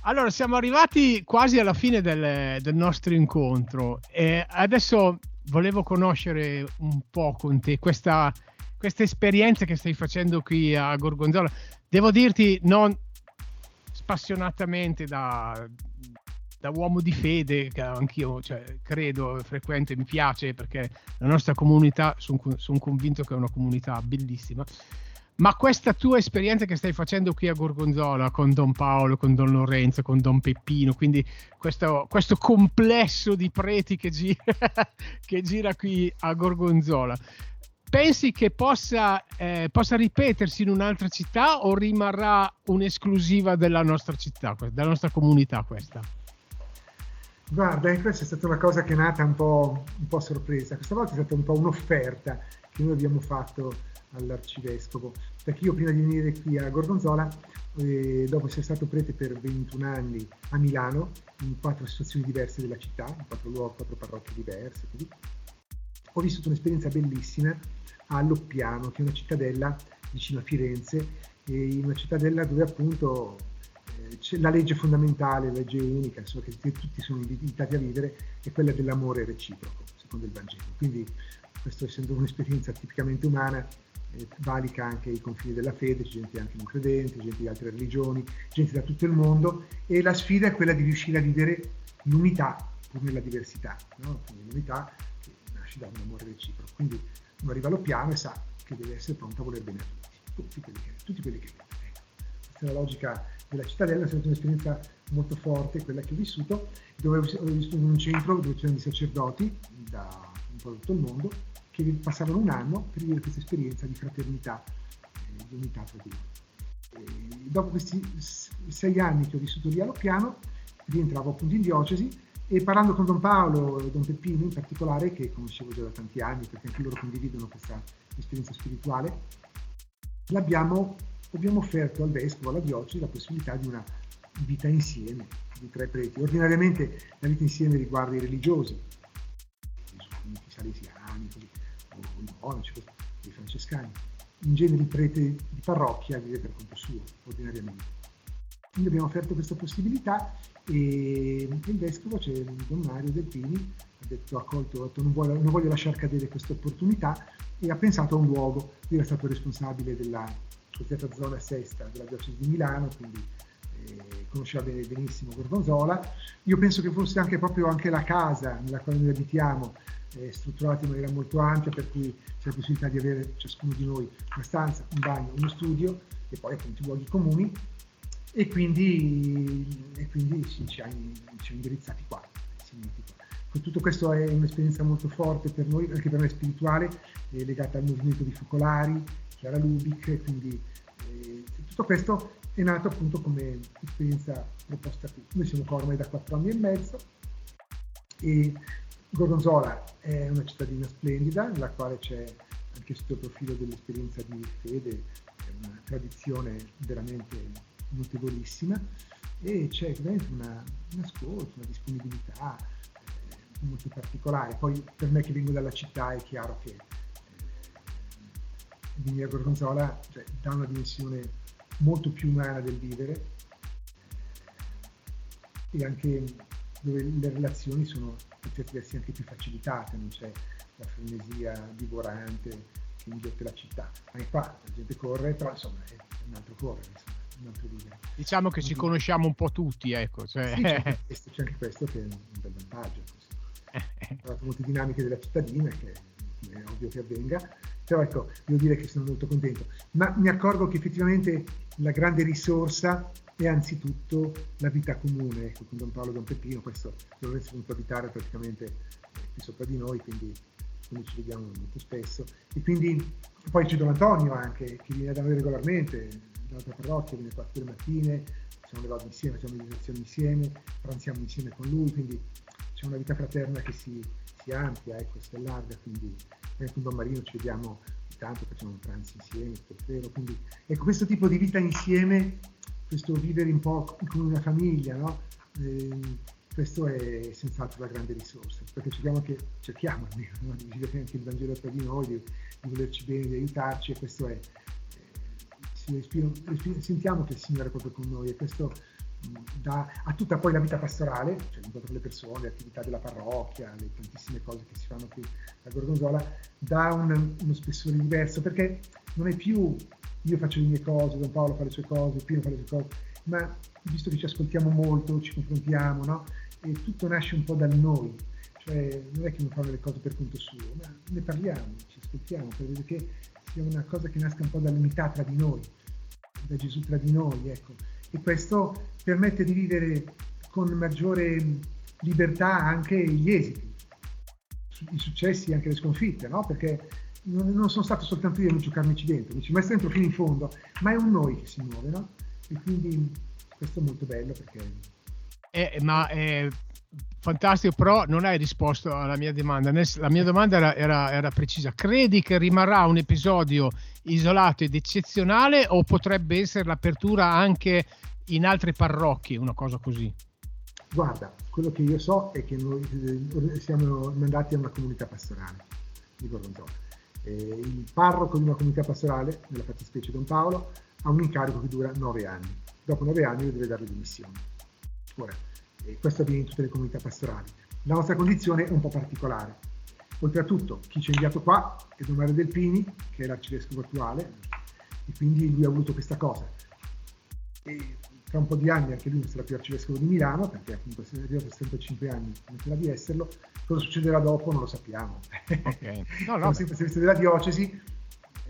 Allora siamo arrivati quasi alla fine del, del nostro incontro e adesso volevo conoscere un po' con te questa, questa esperienza che stai facendo qui a Gorgonzola. Devo dirti, non spassionatamente da, da uomo di fede, che anch'io cioè, credo, frequente, mi piace perché la nostra comunità, sono son convinto che è una comunità bellissima. Ma questa tua esperienza che stai facendo qui a Gorgonzola con Don Paolo, con Don Lorenzo, con Don Peppino, quindi questo, questo complesso di preti che gira, che gira qui a Gorgonzola, pensi che possa, eh, possa, ripetersi in un'altra città o rimarrà un'esclusiva della nostra città, della nostra comunità questa? Guarda, eh, questa è stata una cosa che è nata un po', un po' sorpresa. Questa volta è stata un po' un'offerta che noi abbiamo fatto all'arcivescovo, perché io prima di venire qui a Gorgonzola, eh, dopo essere stato prete per 21 anni a Milano, in quattro situazioni diverse della città, in quattro luoghi, quattro parrocchie diverse, così, ho vissuto un'esperienza bellissima a Loppiano, che è una cittadella vicino a Firenze, in una cittadella dove appunto eh, la legge fondamentale, la legge unica, insomma, che tutti sono invitati a vivere, è quella dell'amore reciproco, secondo il Vangelo. Quindi questo essendo un'esperienza tipicamente umana, valica anche i confini della fede, c'è gente anche non credente, gente di altre religioni, gente da tutto il mondo e la sfida è quella di riuscire a vivere l'unità pur nella diversità, no? l'unità che nasce da un amore reciproco. Quindi uno arriva allo piano e sa che deve essere pronto a voler bene a tutti, tutti quelli che, tutti quelli che vedono. Ecco. Questa è la logica della cittadella, è stata un'esperienza molto forte, quella che ho vissuto, dove ho vissuto in un centro dove c'erano dei sacerdoti da un po' tutto il mondo che passavano un anno per vivere questa esperienza di fraternità, eh, di unità tra di noi. dopo questi sei anni che ho vissuto lì a Loppiano, rientravo appunto in diocesi e parlando con Don Paolo e Don Peppino in particolare, che conoscevo già da tanti anni perché anche loro condividono questa esperienza spirituale, abbiamo offerto al vescovo, alla diocesi, la possibilità di una vita insieme di tre preti. Ordinariamente la vita insieme riguarda i religiosi, i salesiani, o i monaci, i francescani. In genere il prete di parrocchia vive per conto suo, ordinariamente. Quindi abbiamo offerto questa possibilità e il vescovo, c'è Don Mario Delpini, ha detto, ha accolto, ha detto non, voglio, non voglio lasciare cadere questa opportunità e ha pensato a un luogo. Lui è stato responsabile della cosiddetta zona sesta della diocesi di Milano, quindi eh, conosceva benissimo Gorgonzola. Io penso che fosse anche proprio anche la casa nella quale noi abitiamo eh, strutturata in maniera molto ampia, per cui c'è la possibilità di avere ciascuno di noi una stanza, un bagno, uno studio e poi appunto i luoghi comuni e quindi, e quindi ci, ci ha indirizzati qua. Tutto questo è un'esperienza molto forte per noi, anche per me spirituale, legata al movimento di focolari, Chiara Lubic, quindi eh, tutto questo è nato appunto come esperienza proposta qui. Noi siamo qua ormai da quattro anni e mezzo e Gorgonzola è una cittadina splendida nella quale c'è anche sotto il profilo dell'esperienza di fede una tradizione veramente notevolissima e c'è veramente una, un ascolto, una disponibilità eh, molto particolare. Poi per me che vengo dalla città è chiaro che di Mia Gorgonzola cioè, dà una dimensione molto più umana del vivere e anche dove le relazioni sono per certi versi anche più facilitate, non c'è la frenesia divorante che inghiotte la città. Anche qua la gente corre, però insomma è un altro correre, insomma, un altro vivere. Diciamo che ci conosciamo un po' tutti, ecco. Cioè... Sì, c'è, anche questo, c'è, anche questo, che è un bel vantaggio. Tra molte dinamiche della cittadina, che è ovvio che avvenga, però ecco, devo dire che sono molto contento. Ma mi accorgo che effettivamente la grande risorsa è anzitutto la vita comune, ecco, con Don Paolo e Don Peppino, questo Lorenzo è venuto a abitare praticamente qui sopra di noi, quindi, quindi ci vediamo molto spesso. E quindi poi c'è Don Antonio anche, che viene da noi regolarmente, dall'altra parrocchia, viene qua tutte le mattine, facciamo le vado insieme, facciamo meditazioni insieme, pranziamo insieme con lui, quindi c'è una vita fraterna che si, si amplia, ecco, si allarga, quindi anche con Don Marino ci vediamo tanto, facciamo un pranzo insieme, vero, quindi ecco questo tipo di vita insieme, questo vivere un po' come una famiglia, no? Eh, questo è senz'altro la grande risorsa, perché cerchiamo, anche, cerchiamo almeno no? di vivere anche il Vangelo tra di noi, di, di volerci bene, di aiutarci, e questo è, eh, respiro, respiro, sentiamo che il Signore è proprio con noi e questo da, a tutta poi la vita pastorale, cioè l'incontro con le persone, le attività della parrocchia, le tantissime cose che si fanno qui a Gorgonzola, dà un, uno spessore diverso, perché non è più io faccio le mie cose, Don Paolo fa le sue cose, Pino fa le sue cose, ma visto che ci ascoltiamo molto, ci confrontiamo, no? E tutto nasce un po' da noi, cioè non è che non fanno le cose per conto suo, ma ne parliamo, ci ascoltiamo, vedere che sia una cosa che nasca un po' dall'unità tra di noi, da Gesù tra di noi, ecco. E questo permette di vivere con maggiore libertà anche gli esiti, i successi e anche le sconfitte, no? Perché non, non, sono stato soltanto io a giocarmici dentro, mi ci messo dentro fino in fondo, ma è un noi che si muove, no? E quindi questo è molto bello perché... Eh, ma è fantastico, però non hai risposto alla mia domanda. La mia domanda era, era, era, precisa. Credi che rimarrà un episodio isolato ed eccezionale o potrebbe essere l'apertura anche in altre parrocchie, una cosa così? Guarda, quello che io so è che noi eh, siamo mandati a una comunità pastorale di Gorgonzola eh, il parroco di una comunità pastorale, nella fattispecie Don Paolo, ha un incarico che dura nove anni. Dopo nove anni deve dare le dimissioni. Ora, eh, questo avviene in tutte le comunità pastorali. La nostra condizione è un po' particolare. Oltretutto, chi ci ha inviato qua è Don Mario Delpini, che è l'arcivescovo attuale, e quindi lui ha voluto questa cosa. E tra un po' di anni anche lui sarà più arcivescovo di Milano, perché appunto se è arrivato a 75 anni sarà di esserlo, cosa succederà dopo non lo sappiamo. Okay. No, no, sempre servizio della diocesi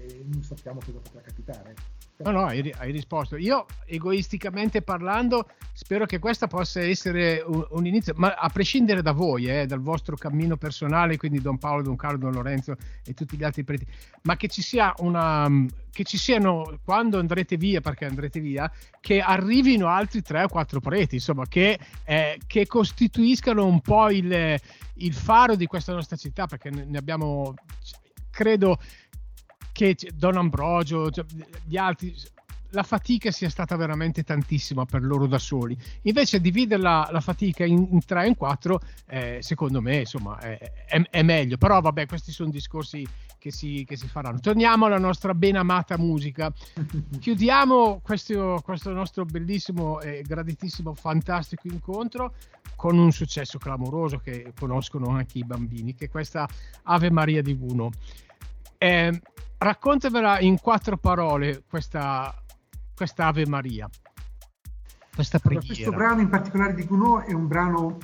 e non sappiamo cosa potrà capitare. No, no, hai, hai, risposto. Io, egoisticamente parlando, spero che questa possa essere un, un inizio, ma a prescindere da voi, eh, dal vostro cammino personale, quindi Don Paolo, Don Carlo, Don Lorenzo e tutti gli altri preti, ma che ci sia una, che ci siano, quando andrete via, perché andrete via, che arrivino altri tre o quattro preti, insomma, che, eh, che costituiscano un po' il, il faro di questa nostra città, perché ne abbiamo, credo, che Don Ambrogio, cioè, gli altri, la fatica sia stata veramente tantissima per loro da soli. Invece dividere la, la fatica in, tre e in quattro, eh, secondo me, insomma, è, è, è, meglio. Però vabbè, questi sono discorsi che si, che si, faranno. Torniamo alla nostra ben amata musica. Chiudiamo questo, questo nostro bellissimo e graditissimo, fantastico incontro con un successo clamoroso che conoscono anche i bambini, che è questa Ave Maria di Guno. Eh, raccontamela in quattro parole questa, questa Ave Maria. Questa preghiera. Allora, questo brano in particolare di Gounod è un brano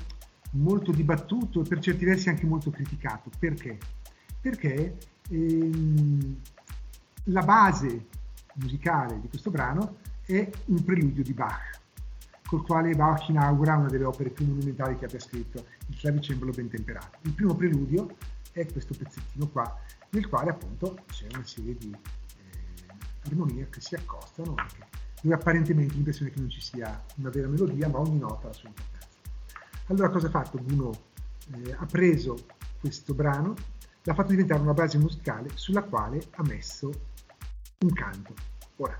molto dibattuto e per certi versi anche molto criticato. Perché? Perché ehm, la base musicale di questo brano è un preludio di Bach, col quale Bach inaugura una delle opere più monumentali che abbia scritto, il clavicembalo ben temperato. Il primo preludio è questo pezzettino qua, nel quale appunto c'è una serie di eh, armonie che si accostano, anche, dove apparentemente l'impressione che non ci sia una vera melodia, ma ogni nota ha la sua importanza. Allora cosa ha fatto? Bruno eh, ha preso questo brano, l'ha fatto diventare una base musicale sulla quale ha messo un canto. Ora,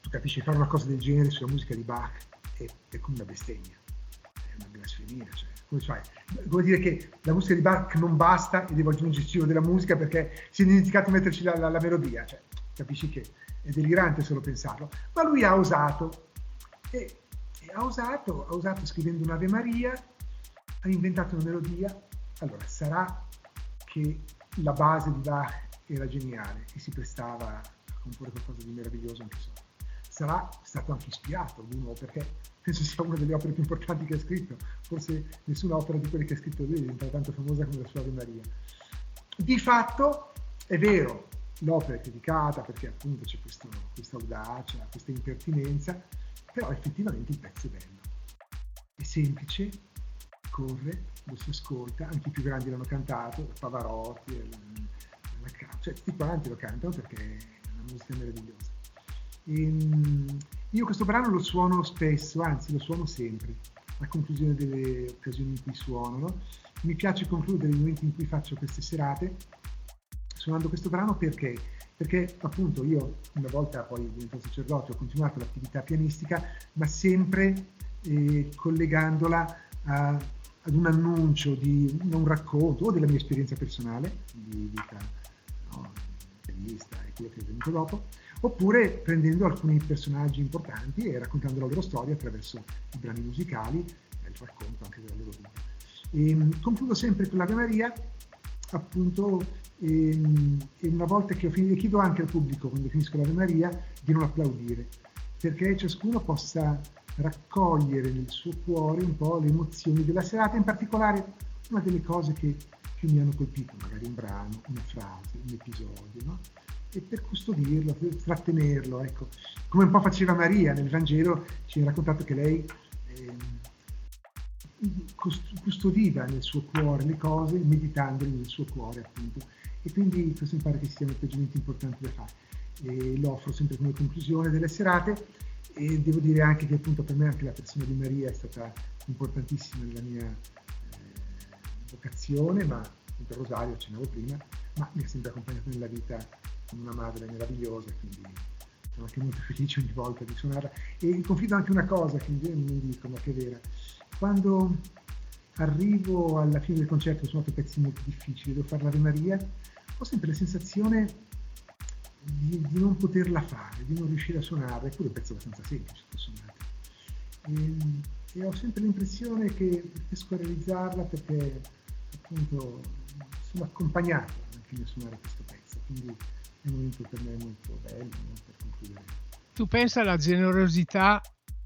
tu capisci, fare una cosa del genere sulla musica di Bach è, è come una bestemmia, è una blasfemia, cioè come fai? Vuol dire che la musica di Bach non basta e devo aggiungere il cibo della musica perché si è dimenticato di metterci la, la, la melodia, cioè, capisci che è delirante solo pensarlo, ma lui ha osato e, e ha osato, ha osato scrivendo un'Ave Maria, ha inventato una melodia, allora sarà che la base di Bach era geniale e si prestava a comporre qualcosa di meraviglioso anche solo. Sarà stato anche ispirato uno perché penso sia una delle opere più importanti che ha scritto, forse nessuna opera di quelle che ha scritto lui diventa tanto famosa come la sua Ave Maria. Di fatto è vero, l'opera è criticata perché appunto c'è questo, questa audacia, questa impertinenza, però effettivamente il pezzo è bello, è semplice, corre, lo si ascolta, anche i più grandi l'hanno cantato, Pavarotti, la, la, cioè tutti quanti lo cantano perché è una musica meravigliosa. Ehm, io questo brano lo suono spesso, anzi lo suono sempre, a conclusione delle occasioni in cui suono. No? Mi piace concludere i momenti in cui faccio queste serate suonando questo brano perché? Perché appunto io una volta poi diventato sacerdote ho continuato l'attività pianistica, ma sempre eh, collegandola a, ad un annuncio, di un racconto o della mia esperienza personale di vita no, intervista e quello che è venuto dopo, oppure prendendo alcuni personaggi importanti e raccontando la loro storia attraverso i brani musicali e il racconto anche della loro vita. E, ehm, concludo sempre con l'Ave Maria, appunto, e, ehm, e una volta che ho finito, chiedo anche al pubblico quando finisco l'Ave Maria di non applaudire, perché ciascuno possa raccogliere nel suo cuore un po' le emozioni della serata, in particolare una delle cose che più mi hanno colpito, magari un brano, una frase, un episodio, no? e per custodirlo, per trattenerlo, ecco. come un po' faceva Maria nel Vangelo, ci ha raccontato che lei eh, custodiva nel suo cuore le cose, meditandole nel suo cuore appunto, e quindi questo mi pare che sia un atteggiamento importante da fare. E lo offro sempre come conclusione delle serate e devo dire anche che appunto per me anche la persona di Maria è stata importantissima nella mia vocazione, ma appunto rosario accennavo prima, ma mi ha sempre accompagnato nella vita come una madre meravigliosa, quindi sono anche molto felice ogni volta di suonarla. E confido anche una cosa che non dico, ma che è vera. Quando arrivo alla fine del concerto, sono suonato pezzi molto difficili, devo fare l'Ave Maria, ho sempre la sensazione di, di, non poterla fare, di non riuscire a suonare, eppure è un pezzo abbastanza semplice. E, e, ho sempre l'impressione che riesco a realizzarla perché appunto sono accompagnato nel suonare questo pezzo, quindi è un momento per me molto bello per concludere. Tu pensa alla generosità,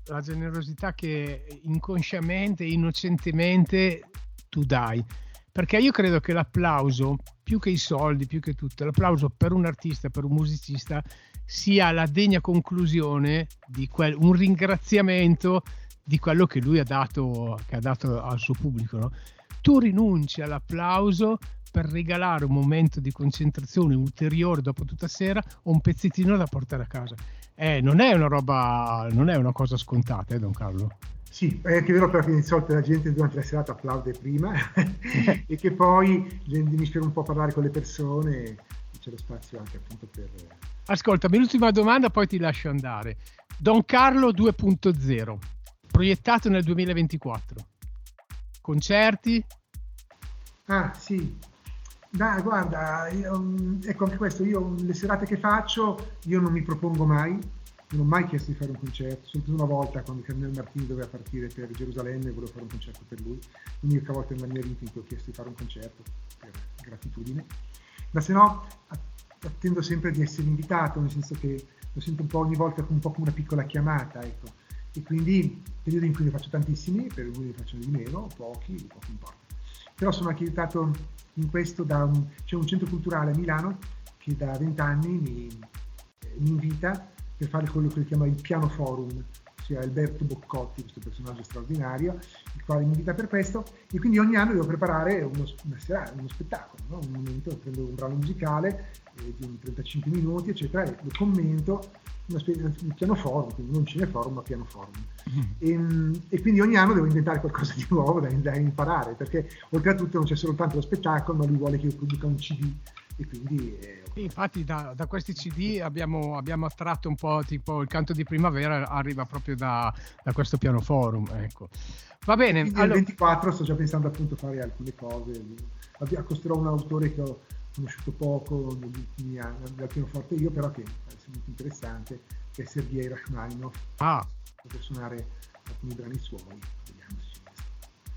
la generosità che inconsciamente, innocentemente tu dai, perché io credo che l'applauso, più che i soldi, più che tutto, l'applauso per un artista, per un musicista, sia la degna conclusione di quel, un ringraziamento di quello che lui ha dato, che ha dato al suo pubblico. No? Tu rinunci all'applauso per regalare un momento di concentrazione ulteriore dopo tutta sera o un pezzettino da portare a casa. Eh, non è una roba, non è una cosa scontata, eh, Don Carlo. Sì, è anche vero però che di solito la gente durante la serata applaude prima e che poi mi spero un po' parlare con le persone c'è lo spazio anche appunto per... Ascoltami, l'ultima domanda poi ti lascio andare. Don Carlo 2.0, proiettato nel 2024. Concerti? Ah sì, dai, guarda, io, ecco anche questo, io le serate che faccio, io non mi propongo mai, non ho mai chiesto di fare un concerto, soltanto una volta quando Cardinale Martini doveva partire per Gerusalemme volevo fare un concerto per lui, l'unica volta nella mia vita in cui ho chiesto di fare un concerto per gratitudine, ma se no attendo sempre di essere invitato, nel senso che lo sento un po' ogni volta un po' come una piccola chiamata, ecco, e quindi periodi in cui ne faccio tantissimi, periodi in cui ne faccio di meno, pochi, poco importa. Però sono anche aiutato in questo da un, c'è un centro culturale a Milano che da vent'anni mi, mi, invita per fare quello che chiama il piano forum, ossia Alberto Boccotti, questo personaggio straordinario, il quale mi invita per questo, e quindi ogni anno devo preparare uno, una sera, uno spettacolo, no? un momento, prendo un brano musicale eh, di 35 minuti, eccetera, e lo commento una specie di piano forum, quindi non cineforum ma piano forum. Mm. E, e, quindi ogni anno devo inventare qualcosa di nuovo da, da, imparare, perché oltretutto non c'è soltanto lo spettacolo, ma lui vuole che io produca un CD e quindi... Eh, infatti da, da, questi CD abbiamo, abbiamo, attratto un po' tipo il canto di primavera arriva proprio da, da questo piano forum, ecco. Va bene. Allora... Il 24 sto già pensando appunto a fare alcune cose, accosterò un autore che ho conosciuto poco negli ultimi anni dal pianoforte io, però che è molto interessante, che è Sergei Rachmaninov, ah. per suonare alcuni brani suoi.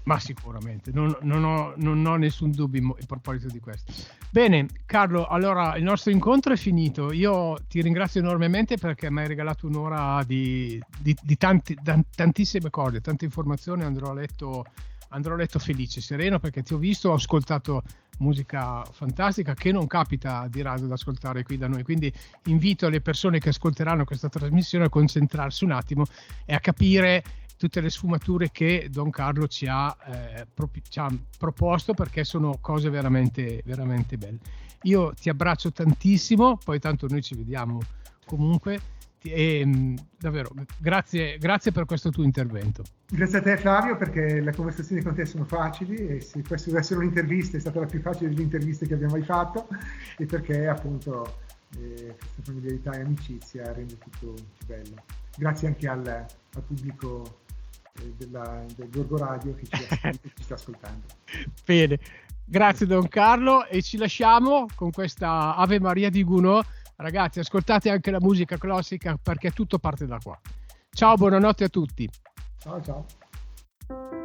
Ma sicuramente, non, non, ho, non, ho, nessun dubbio a proposito di questo. Bene, Carlo, allora il nostro incontro è finito. Io ti ringrazio enormemente perché mi hai regalato un'ora di, di, di tanti, tantissime cose, tante informazioni. Andrò a letto andrò a letto felice, sereno perché ti ho visto, ho ascoltato musica fantastica che non capita di rado ad ascoltare qui da noi. Quindi invito le persone che ascolteranno questa trasmissione a concentrarsi un attimo e a capire tutte le sfumature che Don Carlo ci ha, eh, pro- ci ha proposto perché sono cose veramente, veramente belle. Io ti abbraccio tantissimo, poi tanto noi ci vediamo comunque e mm, davvero grazie, grazie per questo tuo intervento. Grazie a te Flavio perché le conversazioni con te sono facili e se questa deve essere un'intervista è stata la più facile delle interviste che abbiamo mai fatto e perché appunto eh, questa familiarità e amicizia rende tutto più bello. Grazie anche al, al pubblico eh, della, del Gorgo Radio che ci, ci sta ascoltando. Bene. Grazie Don Carlo e ci lasciamo con questa Ave Maria di Gounod. Ragazzi, ascoltate anche la musica classica perché tutto parte da qua. Ciao, buonanotte a tutti. Ciao ciao.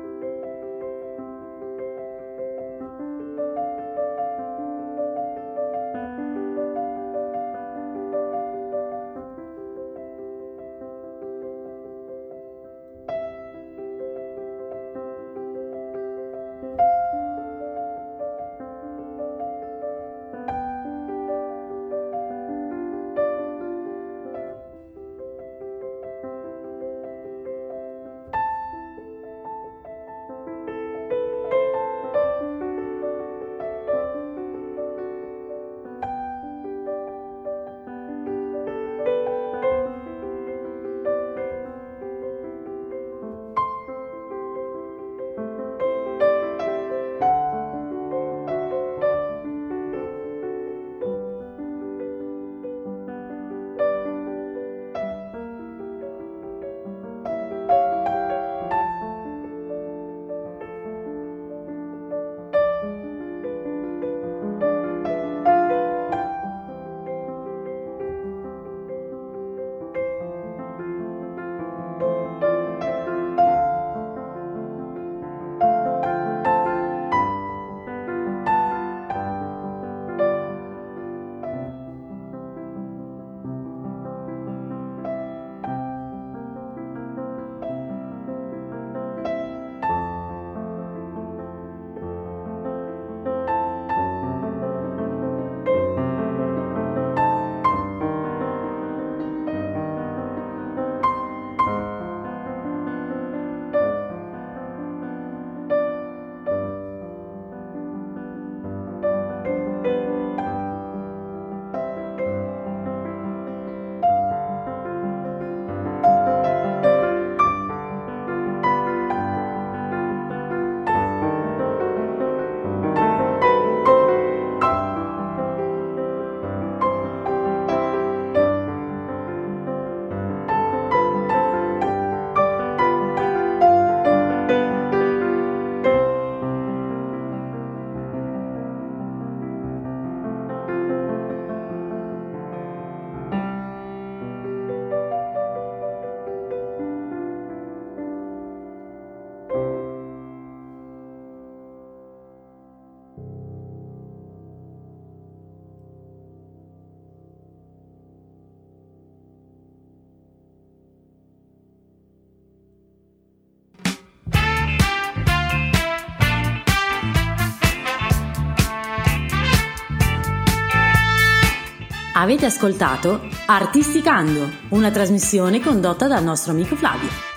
Avete ascoltato Artisticando, una trasmissione condotta dal nostro amico Flavio.